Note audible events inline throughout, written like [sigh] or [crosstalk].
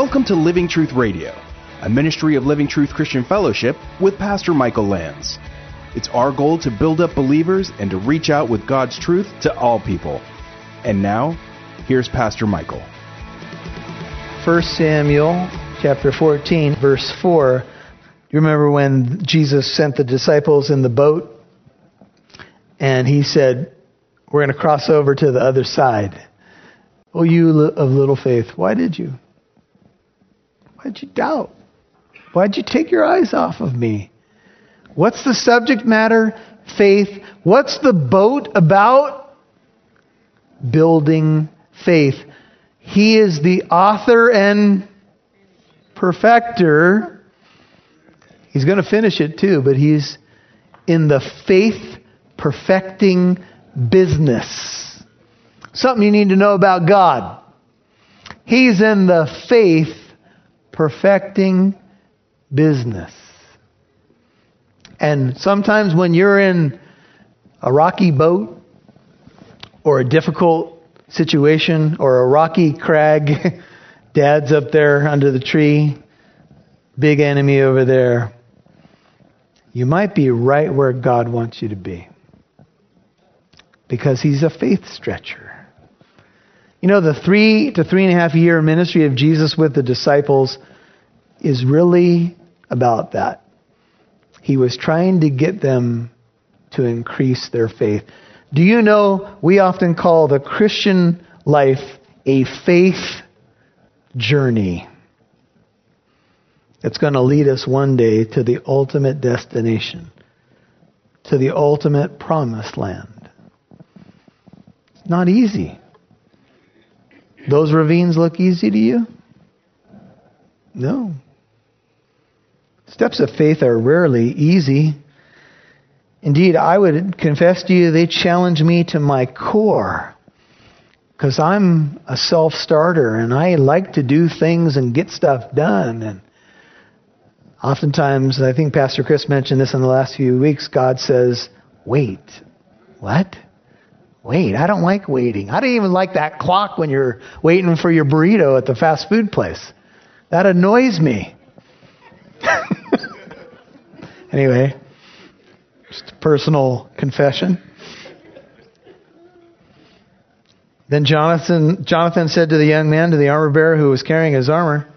Welcome to Living Truth Radio, a ministry of Living Truth Christian Fellowship with Pastor Michael Lands. It's our goal to build up believers and to reach out with God's truth to all people. And now, here's Pastor Michael. 1 Samuel chapter 14, verse 4. You remember when Jesus sent the disciples in the boat and he said, We're going to cross over to the other side. Oh, you of little faith, why did you? Why'd you doubt? Why'd you take your eyes off of me? What's the subject matter? Faith. What's the boat about? Building faith. He is the author and perfecter. He's going to finish it too, but he's in the faith perfecting business. Something you need to know about God. He's in the faith perfecting business. And sometimes when you're in a rocky boat or a difficult situation or a rocky crag, [laughs] dad's up there under the tree, big enemy over there, you might be right where God wants you to be. Because he's a faith stretcher. You know, the three to three and a half year ministry of Jesus with the disciples is really about that. He was trying to get them to increase their faith. Do you know we often call the Christian life a faith journey? It's going to lead us one day to the ultimate destination, to the ultimate promised land. It's not easy. Those ravines look easy to you? No. Steps of faith are rarely easy. Indeed, I would confess to you, they challenge me to my core. Because I'm a self starter and I like to do things and get stuff done. And oftentimes, I think Pastor Chris mentioned this in the last few weeks, God says, wait. What? Wait, I don't like waiting. I don't even like that clock when you're waiting for your burrito at the fast food place. That annoys me. [laughs] anyway, just a personal confession. Then Jonathan, Jonathan said to the young man, to the armor bearer who was carrying his armor,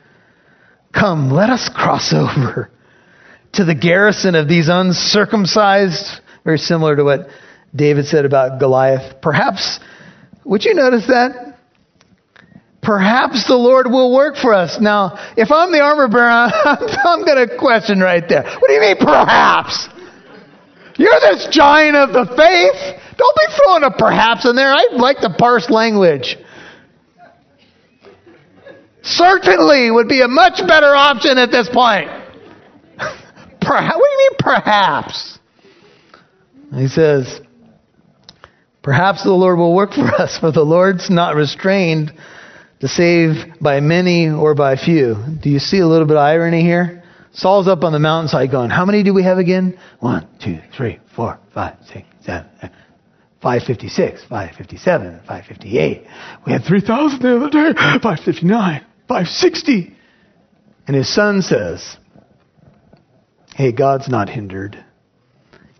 Come, let us cross [laughs] over to the garrison of these uncircumcised, very similar to what David said about Goliath. Perhaps, would you notice that? Perhaps the Lord will work for us. Now, if I'm the armor bearer, [laughs] I'm going to question right there. What do you mean, perhaps? You're this giant of the faith. Don't be throwing a perhaps in there. I like to parse language. Certainly would be a much better option at this point. [laughs] Perhaps, what do you mean, perhaps? He says, Perhaps the Lord will work [laughs] for us, for the Lord's not restrained to save by many or by few. Do you see a little bit of irony here? Saul's up on the mountainside going, How many do we have again? One, two, three, four, five, six, seven, 556, 557, 558. We had 3,000 the other day, 559, 560. And his son says, Hey, God's not hindered.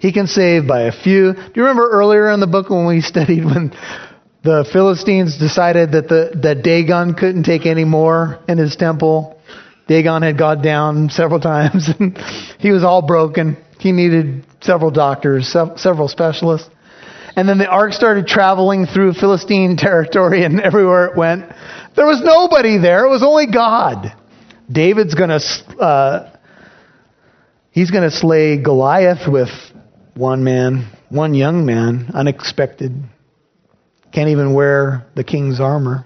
He can save by a few. Do you remember earlier in the book when we [laughs] studied when the Philistines decided that the that Dagon couldn't take any more in his temple? Dagon had gone down several [laughs] times and he was all broken. He needed several doctors, several specialists. And then the ark started traveling through Philistine territory and [laughs] everywhere it went. There was nobody there. It was only God. David's going to, uh, he's going to slay Goliath with one man, one young man, unexpected, can't even wear the king's armor.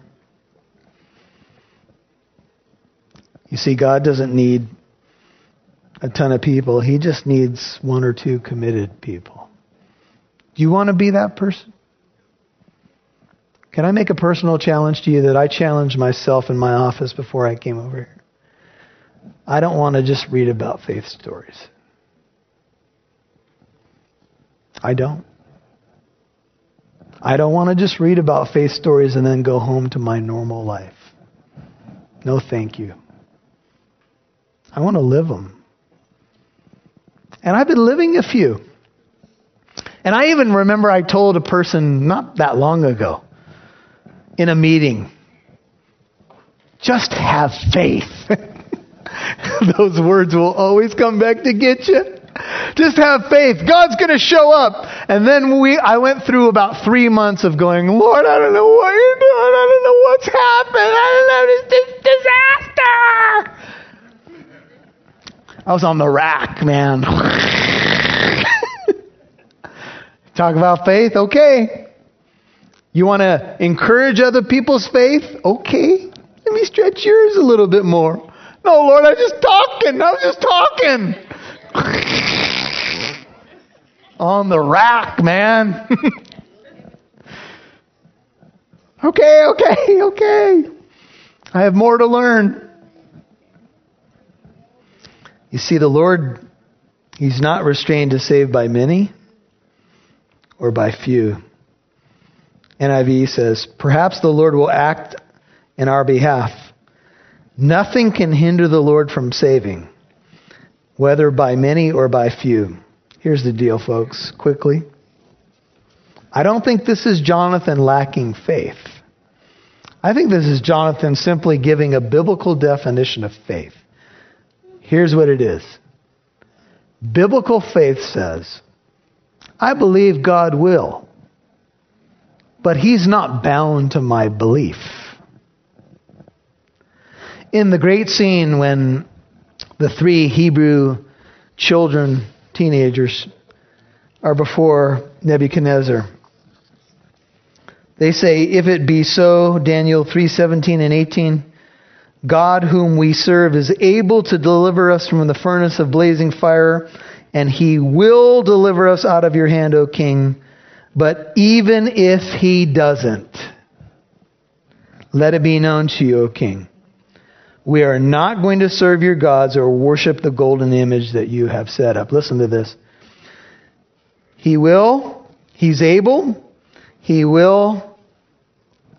You see, God doesn't need a ton of people, He just needs one or two committed people. Do you want to be that person? Can I make a personal challenge to you that I challenged myself in my office before I came over here? I don't want to just read about faith stories. I don't. I don't want to just read about faith stories and then go home to my normal life. No, thank you. I want to live them. And I've been living a few. And I even remember I told a person not that long ago in a meeting, just have faith. [laughs] Those words will always come back to get you. [laughs] Just have faith. God's going to show up. And then we, I went through about three months of going, Lord, I don't know what you're doing. I don't know what's happened. I don't know this, this disaster. I was on the rack, man. [laughs] Talk about faith? Okay. You want to encourage other people's faith? Okay. Let me stretch yours a little bit more. No, Lord, I'm just talking. I'm just talking. [laughs] On the rack, man. [laughs] okay, okay, okay. I have more to learn. You see, the Lord, He's not restrained to save by many or by few. NIV says, Perhaps the Lord will act in our behalf. Nothing can hinder the Lord from saving, whether by many or by few. Here's the deal, folks, quickly. I don't think this is Jonathan lacking faith. I think this is Jonathan simply giving a biblical definition of faith. Here's what it is Biblical faith says, I believe God will, but He's not bound to my belief. In the great scene when the three Hebrew children teenagers are before Nebuchadnezzar. They say, If it be so, Daniel 3:17 and 18, God whom we serve is able to deliver us from the furnace of blazing fire, and he will deliver us out of your hand, O king. But even if he doesn't, let it be known to you, O king. We are not going to serve your gods or worship the golden image that you have set up. Listen to this. He will, he's able, he will,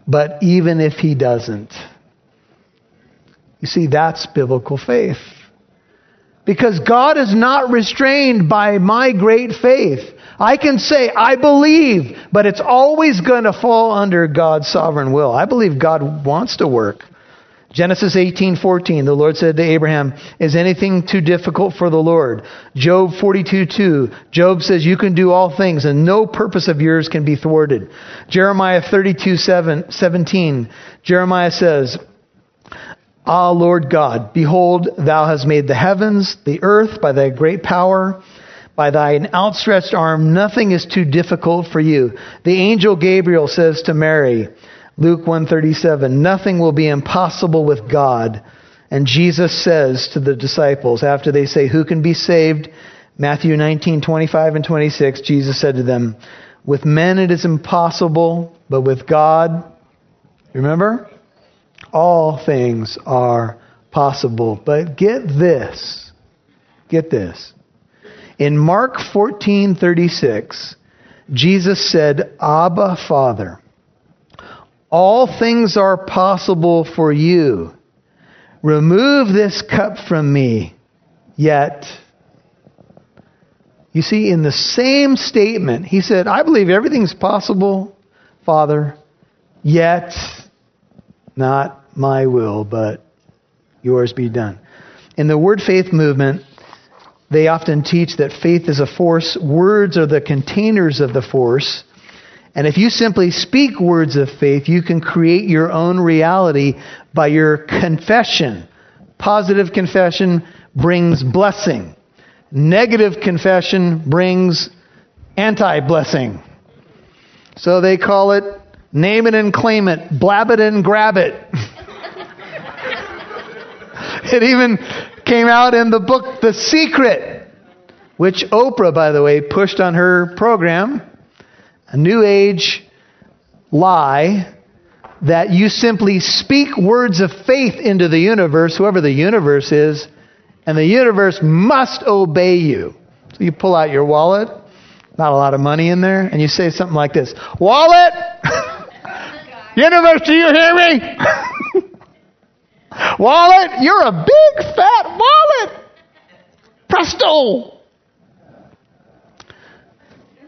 but even if he doesn't. You see, that's biblical faith. Because God is not restrained by my great faith. I can say, I believe, but it's always going to fall under God's sovereign will. I believe God wants to work. Genesis 18:14 the Lord said to Abraham, "Is anything too difficult for the Lord?" Job 42:2 Job says, "You can do all things and no purpose of yours can be thwarted." Jeremiah 32:17 Jeremiah says, "Ah Lord God, behold thou hast made the heavens, the earth by thy great power." By thine outstretched arm, nothing is too difficult for you. The angel Gabriel says to Mary, Luke 137, nothing will be impossible with God. And Jesus says to the disciples after they say, who can be saved? Matthew 19, 25 and 26, Jesus said to them, with men it is impossible, but with God, remember? All things are possible. But get this. Get this. In Mark 14:36, Jesus said, "Abba, Father, all things are possible for you. Remove this cup from me. Yet, you see, in the same statement, he said, I believe everything's possible, Father, yet not my will, but yours be done. In the Word Faith movement, they often teach that faith is a force, words are the containers of the force, and if you simply speak words of faith, you can create your own reality by your confession. Positive confession brings blessing. Negative confession brings anti blessing. So they call it name it and claim it, blab it and grab it. [laughs] it even came out in the book The Secret, which Oprah, by the way, pushed on her program a new age lie that you simply speak words of faith into the universe, whoever the universe is, and the universe must obey you. So you pull out your wallet, not a lot of money in there, and you say something like this Wallet! [laughs] universe, do you hear me? [laughs] wallet, you're a big fat wallet. Presto.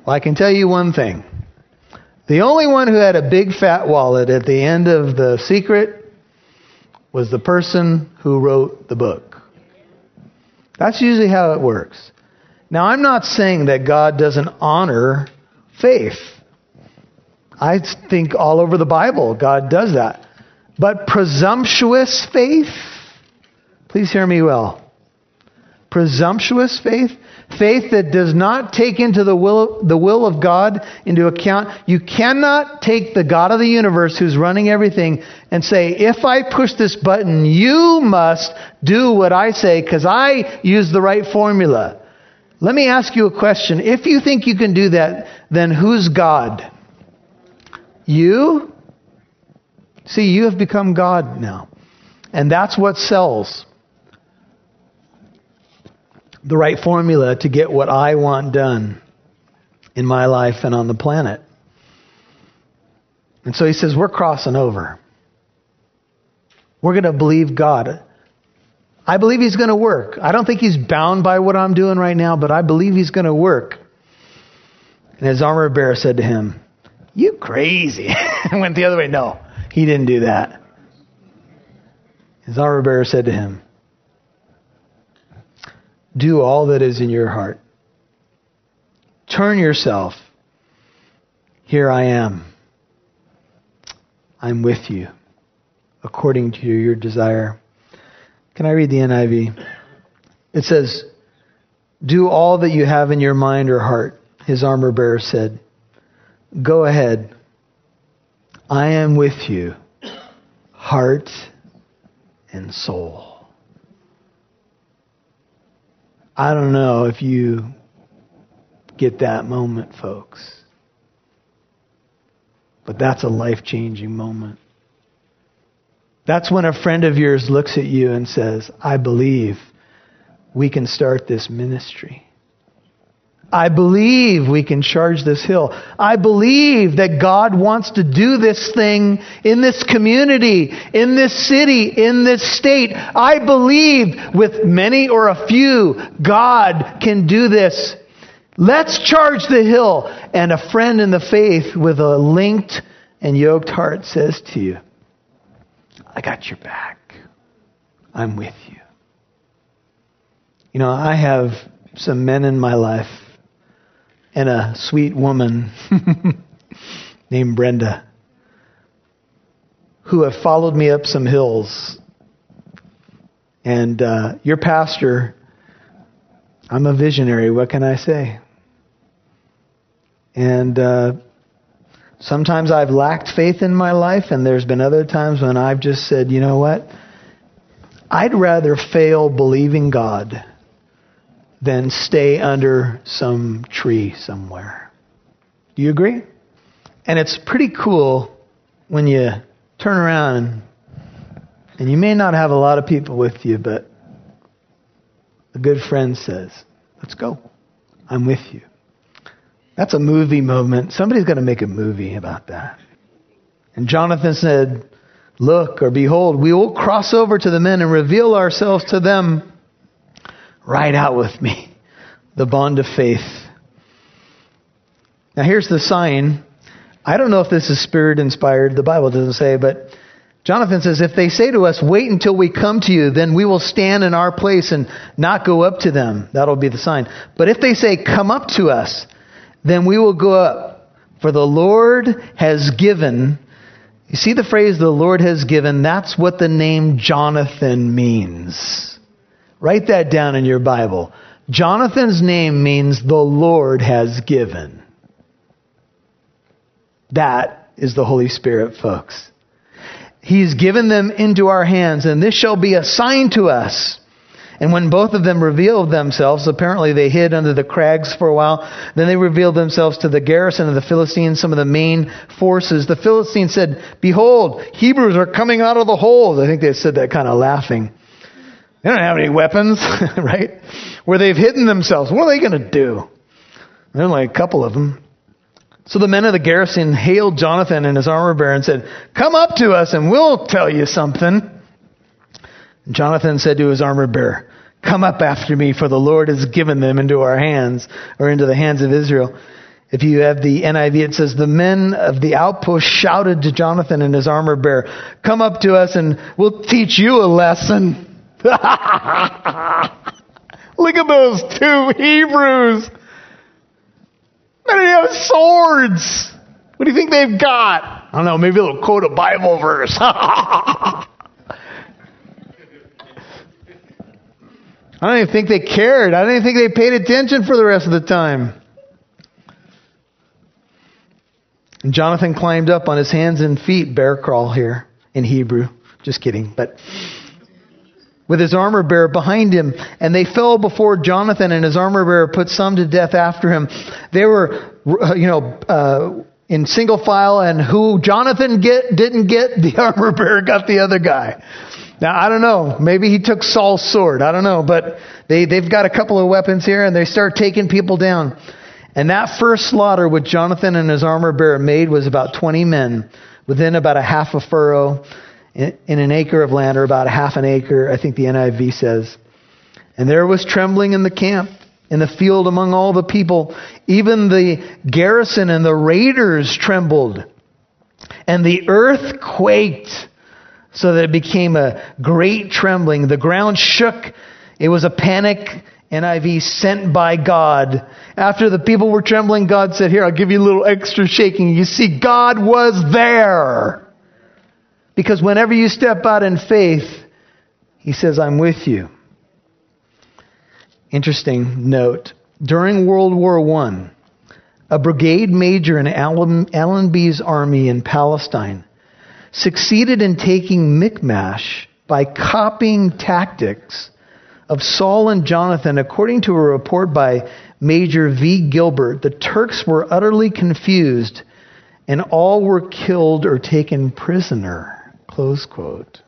Well, I can tell you one thing. The only one who had a big fat wallet at the end of the secret was the person who wrote the book. That's usually how it works. Now, I'm not saying that God doesn't honor faith. I think all over the Bible, God does that. But presumptuous faith, please hear me well. Presumptuous faith, faith that does not take into the will, the will of God into account. You cannot take the God of the universe who's running everything and say, if I push this button, you must do what I say because I use the right formula. Let me ask you a question. If you think you can do that, then who's God? You? See, you have become God now. And that's what sells. The right formula to get what I want done in my life and on the planet. And so he says, We're crossing over. We're going to believe God. I believe he's going to work. I don't think he's bound by what I'm doing right now, but I believe he's going to work. And his armor bearer said to him, You crazy. [laughs] I went the other way. No, he didn't do that. His armor bearer said to him, Do all that is in your heart. Turn yourself. Here I am. I'm with you according to your desire. Can I read the NIV? It says, Do all that you have in your mind or heart, his armor bearer said. Go ahead. I am with you, heart and soul. I don't know if you get that moment, folks. But that's a life changing moment. That's when a friend of yours looks at you and says, I believe we can start this ministry. I believe we can charge this hill. I believe that God wants to do this thing in this community, in this city, in this state. I believe with many or a few, God can do this. Let's charge the hill. And a friend in the faith with a linked and yoked heart says to you, I got your back. I'm with you. You know, I have some men in my life and a sweet woman [laughs] named Brenda who have followed me up some hills. And uh, your pastor, I'm a visionary. What can I say? And uh, sometimes I've lacked faith in my life, and there's been other times when I've just said, you know what? I'd rather fail believing God than stay under some tree somewhere. Do you agree? And it's pretty cool when you turn around and, and you may not have a lot of people with you, but a good friend says, Let's go. I'm with you. That's a movie moment. Somebody's going to make a movie about that. And Jonathan said, Look or behold, we will cross over to the men and reveal ourselves to them. Ride out with me the bond of faith. Now, here's the sign. I don't know if this is spirit inspired. The Bible doesn't say, but Jonathan says, If they say to us, Wait until we come to you, then we will stand in our place and not go up to them. That'll be the sign. But if they say, Come up to us, then we will go up. For the Lord has given. You see the phrase, the Lord has given? That's what the name Jonathan means. Write that down in your Bible. Jonathan's name means the Lord has given. That is the Holy Spirit, folks. He's given them into our hands, and this shall be a sign to us. And when both of them revealed themselves, apparently they hid under the crags for a while. Then they revealed themselves to the garrison of the Philistines, some of the main forces. The Philistines said, Behold, Hebrews are coming out of the holes. I think they said that kind of laughing. They don't have any weapons, [laughs] right? Where they've hidden themselves. What are they going to do? There's only a couple of them. So the men of the garrison hailed Jonathan and his armor bearer and said, Come up to us and we'll tell you something. Jonathan said to his armor bearer, Come up after me, for the Lord has given them into our hands, or into the hands of Israel. If you have the NIV, it says, The men of the outpost shouted to Jonathan and his armor bearer, Come up to us and we'll teach you a lesson. [laughs] Look at those two Hebrews. They have swords. What do you think they've got? I don't know, maybe they'll quote a Bible verse. [laughs] I don't even think they cared. I don't even think they paid attention for the rest of the time. And Jonathan climbed up on his hands and feet, bear crawl here in Hebrew. Just kidding, but with his armor bearer behind him, and they fell before Jonathan, and his armor bearer put some to death after him. They were, you know, uh, in single file, and who Jonathan get didn't get, the [laughs] armor bearer got the other guy. Now I don't know. Maybe he took Saul's sword. I don't know, but they they've got a couple of weapons here, and they start taking people down. And that first slaughter which Jonathan and his armor bearer made was about 20 men within about a half a furrow in, an acre of land, or about half an acre, I think the NIV says. And there was trembling in the camp, in the field among all the people. Even the garrison and the raiders trembled. And the earth quaked so that it became a great trembling. The ground shook. It was a panic NIV sent by God. After the people were trembling, God said, Here, I'll give you a little extra shaking. You see, God was there. Because whenever you step out in faith, He says, I'm with you. Interesting note. During World War I, a brigade major in Allenby's army in Palestine succeeded in taking Michmash by copying tactics of Saul and Jonathan, according to a report by Major V. Gilbert, the Turks were utterly confused and all were killed or taken prisoner. Close quote.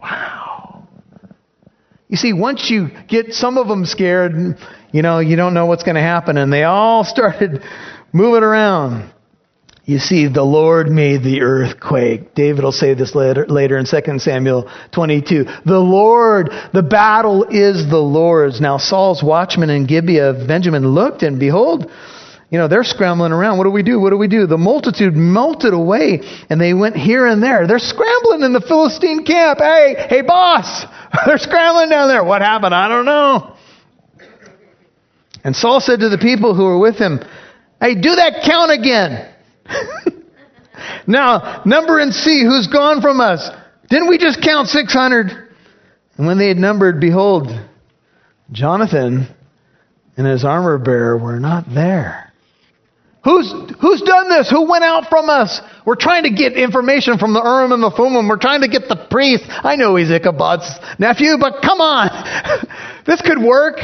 Wow. You see, once you get some of them scared, you know, you don't know what's going to happen, and they all [laughs] started moving around. You see, the Lord made the earth quake. David will say this later, later in 2 Samuel 22. The Lord, the battle is the Lord's. Now Saul's watchmen in Gibeah of Benjamin looked, and behold, you know, they're scrambling around. What do we do? What do we do? The multitude melted away, and they went here and there. They're scrambling in the Philistine camp. Hey, hey, boss! [laughs] they're scrambling down there. What happened? I don't know. And Saul said to the people who were with him, Hey, do that count again. [laughs] now, number and see who's gone from us. Didn't we just count 600? And when they had numbered, behold, Jonathan and his armor bearer were not there. Who's, who's done this? Who went out from us? We're trying to get information from the Urim and the Thummim. We're trying to get the priest. I know he's Ichabod's nephew, but come on. [laughs] this could work.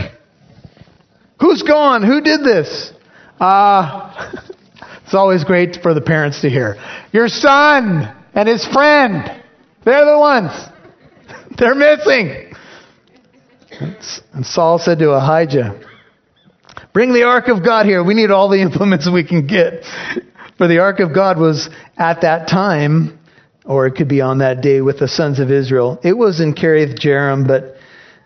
Who's gone? Who did this? Uh, [laughs] it's always great for the parents to hear. Your son and his friend, they're the ones. [laughs] they're missing. And Saul said to Ahijah, Bring the ark of God here. We need all the [laughs] implements we can get. For the ark of God was at that time, or it could be on that day with the sons of Israel. It was in Kiriath Jearim, but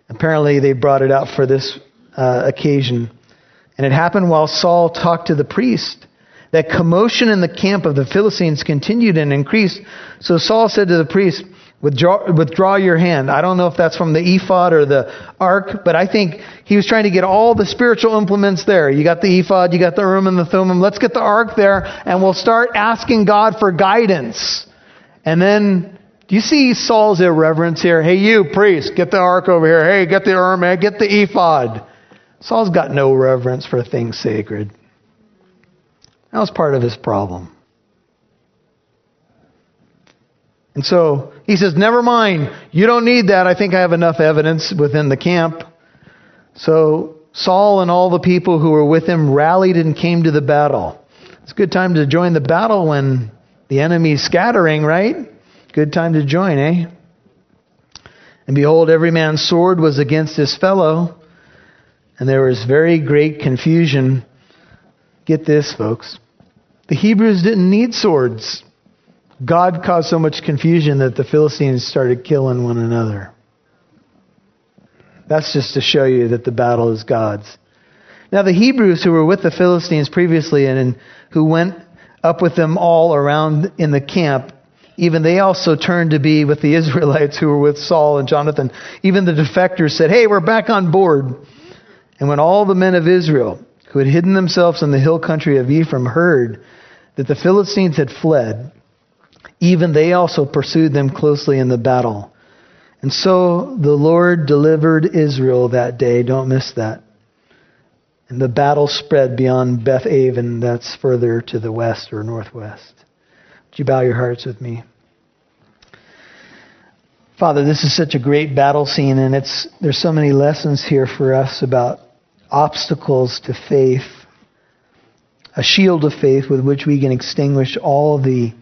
apparently they brought it out for this uh, occasion. And it happened while Saul talked to the priest that commotion in the camp of the Philistines continued and increased. So Saul said to the priest, withdraw, withdraw your hand. I don't know if that's from the ephod or the ark, but I think he was trying to get all the spiritual implements there. You got the ephod, you got the urim and the thummim. Let's get the ark there and we'll start asking God for guidance. And then, do you see Saul's irreverence here? Hey, you priest, get the ark over here. Hey, get the urim, get the ephod. Saul's got no reverence for things sacred. That was part of his problem. And so he says, Never mind. You don't need that. I think I have enough evidence within the camp. So Saul and all the people who were with him rallied and came to the battle. It's a good time to join the battle when the enemy's scattering, right? Good time to join, eh? And behold, every man's sword was against his fellow, and there was very great confusion. Get this, folks. The Hebrews didn't need swords. God caused so much confusion that the Philistines started killing one another. That's just to show you that the battle is God's. Now, the Hebrews who were with the Philistines previously and, and who went up with them all around in the camp, even they also turned to be with the [laughs] Israelites who were with Saul and Jonathan. Even the defectors said, Hey, we're back on board. And when all the men of Israel who had hidden themselves in the hill country of Ephraim heard that the Philistines had fled, even they also pursued them closely in the battle. And so the Lord delivered Israel that day. Don't miss that. And the battle spread beyond Beth Aven, that's further to the west or northwest. Would you bow your hearts with me? Father, this is such a great battle scene, and it's there's so many lessons here for us about obstacles to faith, a shield of faith with which we can extinguish all the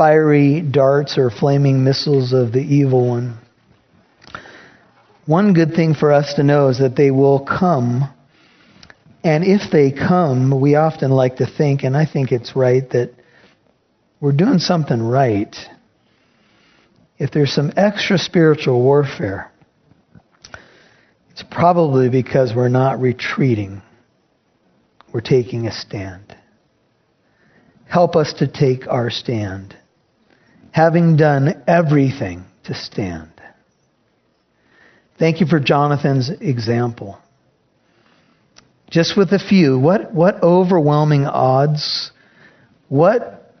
fiery darts or flaming missiles of the evil one. One good thing for us to know is that they will come. And if they come, we often like to think, and I think it's right, that we're doing something right. If there's some extra spiritual warfare, it's probably because we're not retreating, we're taking a stand. Help us to take our stand having done everything to stand. Thank you for Jonathan's example. Just with a few, what, what overwhelming odds, what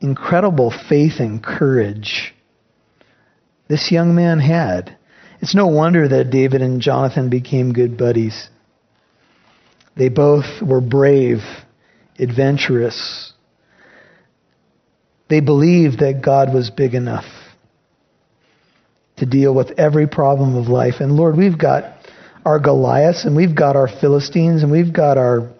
incredible faith and courage this young man had. It's no wonder that David and Jonathan became good buddies. They both were brave, adventurous, they believed that God was big enough to deal with every problem of life. And Lord, we've got our Goliaths and we've got our Philistines and we've got our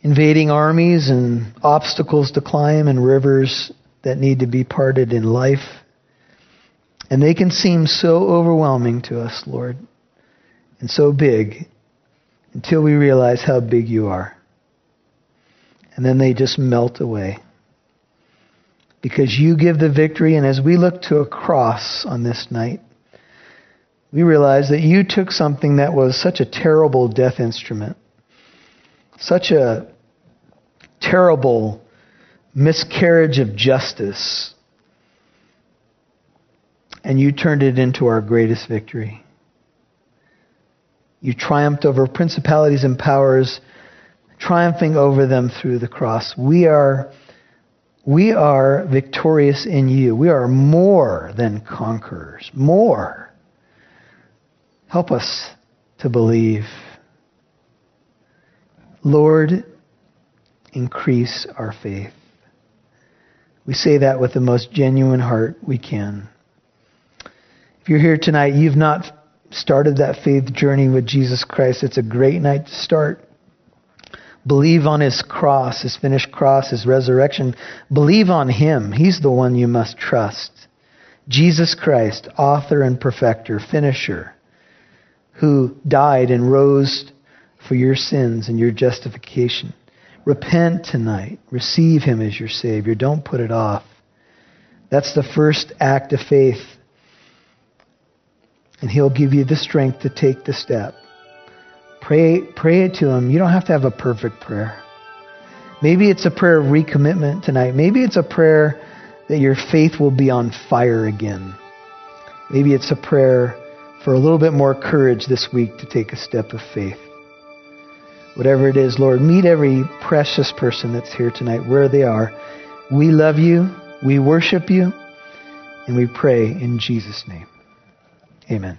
invading armies and obstacles to climb and rivers that need to be parted in life. And they can seem so overwhelming to us, Lord, and so big until we realize how big you are. And then they just melt away because you give the victory. And as we look to a cross on this night, we realize that you took something that was such a terrible death instrument, such a terrible miscarriage of justice, and you turned it into our greatest victory. You triumphed over principalities and powers, triumphing over them through the cross. We are we are victorious in you. We are more than conquerors. More. Help us to believe. Lord, increase our faith. We say that with the most genuine heart we can. If you're here tonight, you've not started that faith journey with Jesus Christ, it's a great night to start. Believe on his cross, his finished cross, his resurrection. Believe on him. He's the one you must trust. Jesus Christ, author and perfecter, finisher, who died and rose for your sins and your justification. Repent tonight. Receive him as your Savior. Don't put it off. That's the first act of faith. And he'll give you the strength to take the step. Pray, pray it to Him. You don't have to have a perfect prayer. Maybe it's a prayer of recommitment tonight. Maybe it's a prayer that your faith will be on fire again. Maybe it's a prayer for a little bit more courage this week to take a step of faith. Whatever it is, Lord, meet every precious person that's here tonight where they are. We love you, we worship you, and we pray in Jesus' name. Amen.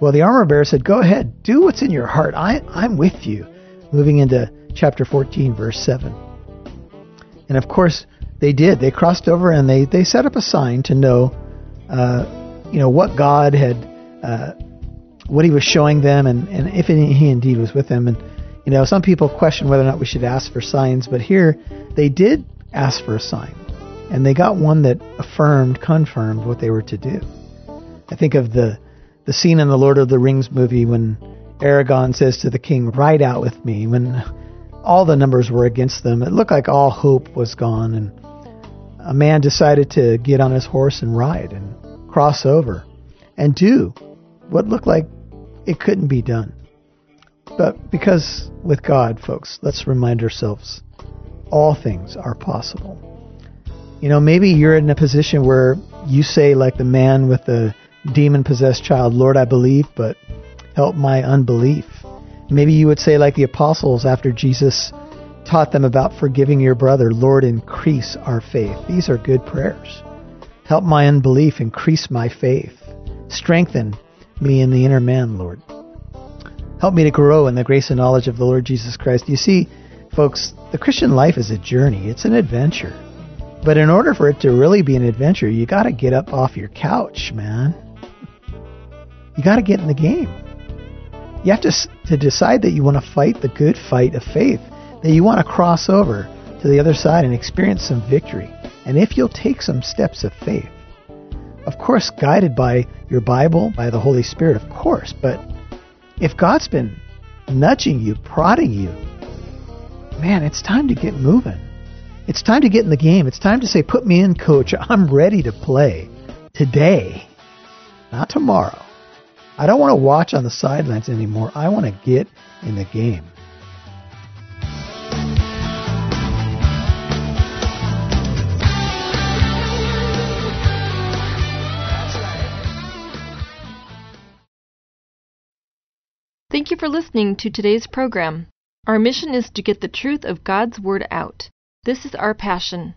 Well, the armor bearer said, Go ahead, do what's in your heart. I, I'm with you. Moving into chapter 14, verse 7. And of course, they did. They crossed over and they, they set up a sign to know, uh, you know, what God had, uh, what He was showing them, and, and if He indeed was with them. And you know, some people question whether or not we should ask for signs, but here they did ask for a sign, and they got one that affirmed, confirmed what they were to do. I think of the the scene in the Lord of the Rings movie when Aragorn says to the king, "Ride out with me." When all the numbers were against them, it looked like all hope was gone, and a man decided to get on his horse and ride and cross over and do what looked like it couldn't be done. But because with God, folks, let's remind ourselves all things are possible. You know, maybe you're in a position where you say, like the man with the demon possessed child, Lord, I believe, but help my unbelief. Maybe you would say, like the apostles after Jesus taught them about forgiving your brother, Lord, increase our faith. These are good prayers. Help my unbelief, increase my faith. Strengthen me in the inner man, Lord. Help me to grow in the grace and knowledge of the Lord Jesus Christ. You see, folks, the Christian life is a journey, it's an adventure. But in order for it to really be an adventure, you got to get up off your couch, man. You got to get in the game. You have to, to decide that you want to fight the good fight of faith, that you want to cross over to the other side and experience some victory. And if you'll take some steps of faith, of course, guided by your Bible, by the Holy Spirit, of course, but if God's been nudging you, prodding you, man, it's time to get moving. It's time to get in the game. It's time to say, put me in, coach. I'm ready to play today, not tomorrow. I don't want to watch on the sidelines anymore. I want to get in the game. Thank you for listening to today's program. Our mission is to get the truth of God's Word out. This is our passion.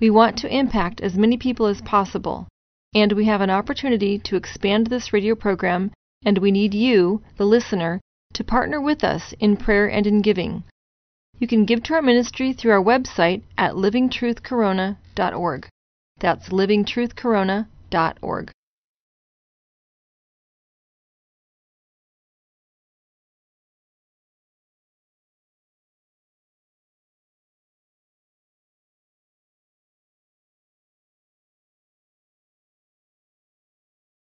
We want to impact as many people as possible, and we have an opportunity to expand this radio program and we need you, the listener, to partner with us in prayer and in giving. You can give to our ministry through our website at livingtruthcorona.org. That's livingtruthcorona.org.